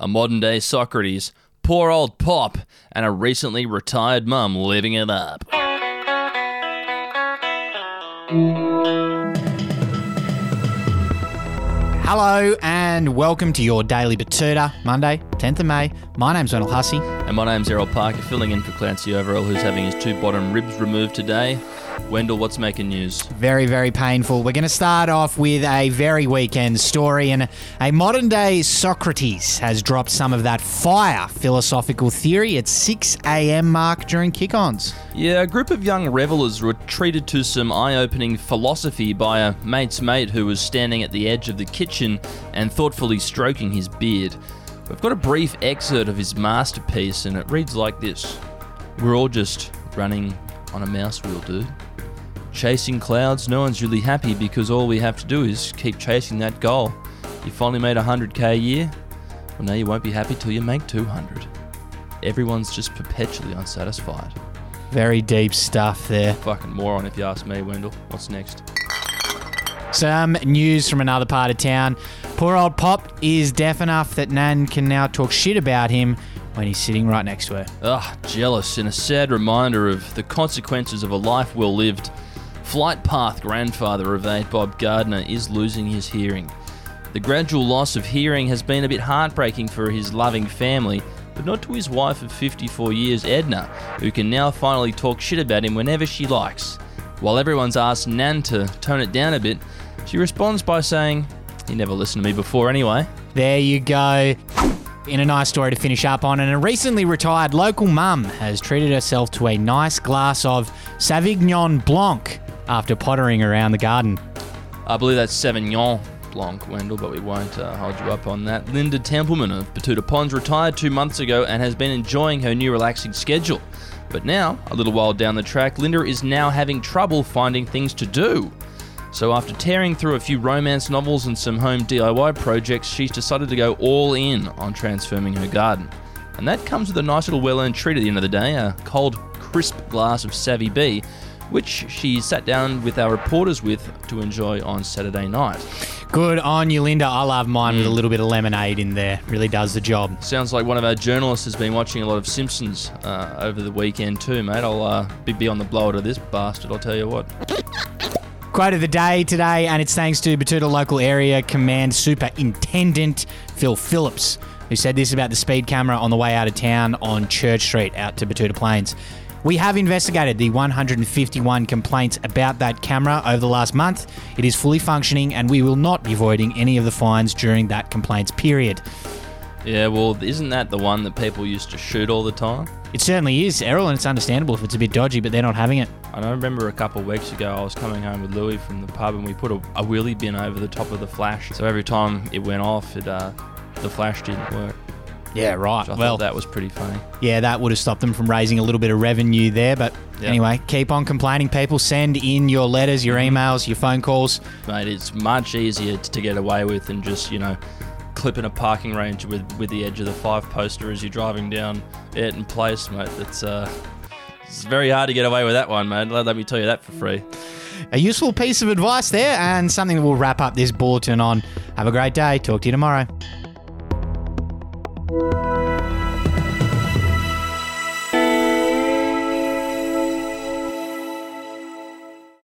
a modern day Socrates, poor old Pop, and a recently retired mum living it up. Hello and welcome to your daily Batuta, Monday, 10th of May. My name's Wendell Hussey. And my name's Errol Parker, filling in for Clancy Overall, who's having his two bottom ribs removed today. Wendell, what's making news? Very, very painful. We're going to start off with a very weekend story, and a modern day Socrates has dropped some of that fire philosophical theory at 6 a.m. mark during kick ons. Yeah, a group of young revelers were treated to some eye opening philosophy by a mate's mate who was standing at the edge of the kitchen and thoughtfully stroking his beard. We've got a brief excerpt of his masterpiece, and it reads like this We're all just running on a mouse wheel, dude. Chasing clouds, no one's really happy because all we have to do is keep chasing that goal. You finally made 100k a year? Well, now you won't be happy till you make 200. Everyone's just perpetually unsatisfied. Very deep stuff there. Fucking moron, if you ask me, Wendell. What's next? Some news from another part of town. Poor old Pop is deaf enough that Nan can now talk shit about him when he's sitting right next to her. Ugh, jealous, and a sad reminder of the consequences of a life well lived. Flight path grandfather of 8 Bob Gardner is losing his hearing. The gradual loss of hearing has been a bit heartbreaking for his loving family, but not to his wife of 54 years, Edna, who can now finally talk shit about him whenever she likes. While everyone's asked Nan to tone it down a bit, she responds by saying, He never listened to me before anyway. There you go. In a nice story to finish up on, and a recently retired local mum has treated herself to a nice glass of Savignon Blanc after pottering around the garden. I believe that's Sauvignon Blanc, Wendell, but we won't uh, hold you up on that. Linda Templeman of Batuta Ponds retired two months ago and has been enjoying her new relaxing schedule. But now, a little while down the track, Linda is now having trouble finding things to do. So, after tearing through a few romance novels and some home DIY projects, she's decided to go all in on transforming her garden. And that comes with a nice little well earned treat at the end of the day a cold, crisp glass of Savvy B, which she sat down with our reporters with to enjoy on Saturday night. Good on you, Linda. I love mine with a little bit of lemonade in there. Really does the job. Sounds like one of our journalists has been watching a lot of Simpsons uh, over the weekend too, mate. I'll uh, be, be on the blower to this bastard, I'll tell you what. Quote of the day today, and it's thanks to Batuta Local Area Command Superintendent Phil Phillips, who said this about the speed camera on the way out of town on Church Street out to Batuta Plains. We have investigated the 151 complaints about that camera over the last month. It is fully functioning, and we will not be voiding any of the fines during that complaints period. Yeah, well, isn't that the one that people used to shoot all the time? It certainly is, Errol, and it's understandable if it's a bit dodgy, but they're not having it. And I remember a couple of weeks ago, I was coming home with Louis from the pub, and we put a, a wheelie bin over the top of the flash. So every time it went off, it uh, the flash didn't work. Yeah, right. So well, that was pretty funny. yeah, that would have stopped them from raising a little bit of revenue there. But Yeah. anyway, keep on complaining, people. Send in your letters, your emails, your phone calls. Mate, it's much easier to get away with than just, you know, clipping a parking range with, with the edge of the five poster as you're driving down Ayrton Place, mate. It's, uh, it's very hard to get away with that one, mate. Let, let me tell you that for free. A useful piece of advice there, and something that will wrap up this bulletin on. Have a great day. Talk to you tomorrow.